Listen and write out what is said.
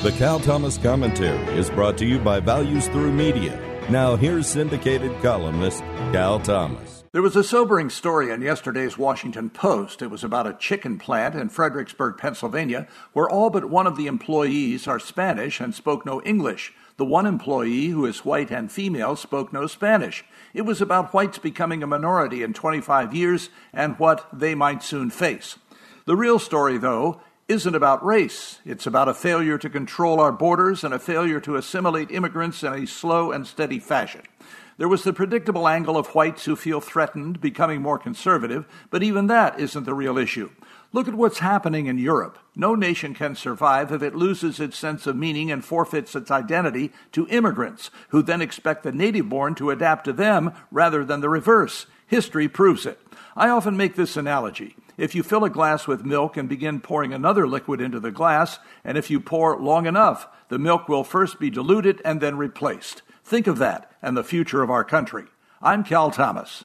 The Cal Thomas Commentary is brought to you by Values Through Media. Now, here's syndicated columnist Cal Thomas. There was a sobering story in yesterday's Washington Post. It was about a chicken plant in Fredericksburg, Pennsylvania, where all but one of the employees are Spanish and spoke no English. The one employee, who is white and female, spoke no Spanish. It was about whites becoming a minority in 25 years and what they might soon face. The real story, though, isn't about race. It's about a failure to control our borders and a failure to assimilate immigrants in a slow and steady fashion. There was the predictable angle of whites who feel threatened, becoming more conservative, but even that isn't the real issue. Look at what's happening in Europe. No nation can survive if it loses its sense of meaning and forfeits its identity to immigrants, who then expect the native born to adapt to them rather than the reverse. History proves it. I often make this analogy. If you fill a glass with milk and begin pouring another liquid into the glass, and if you pour long enough, the milk will first be diluted and then replaced. Think of that and the future of our country. I'm Cal Thomas.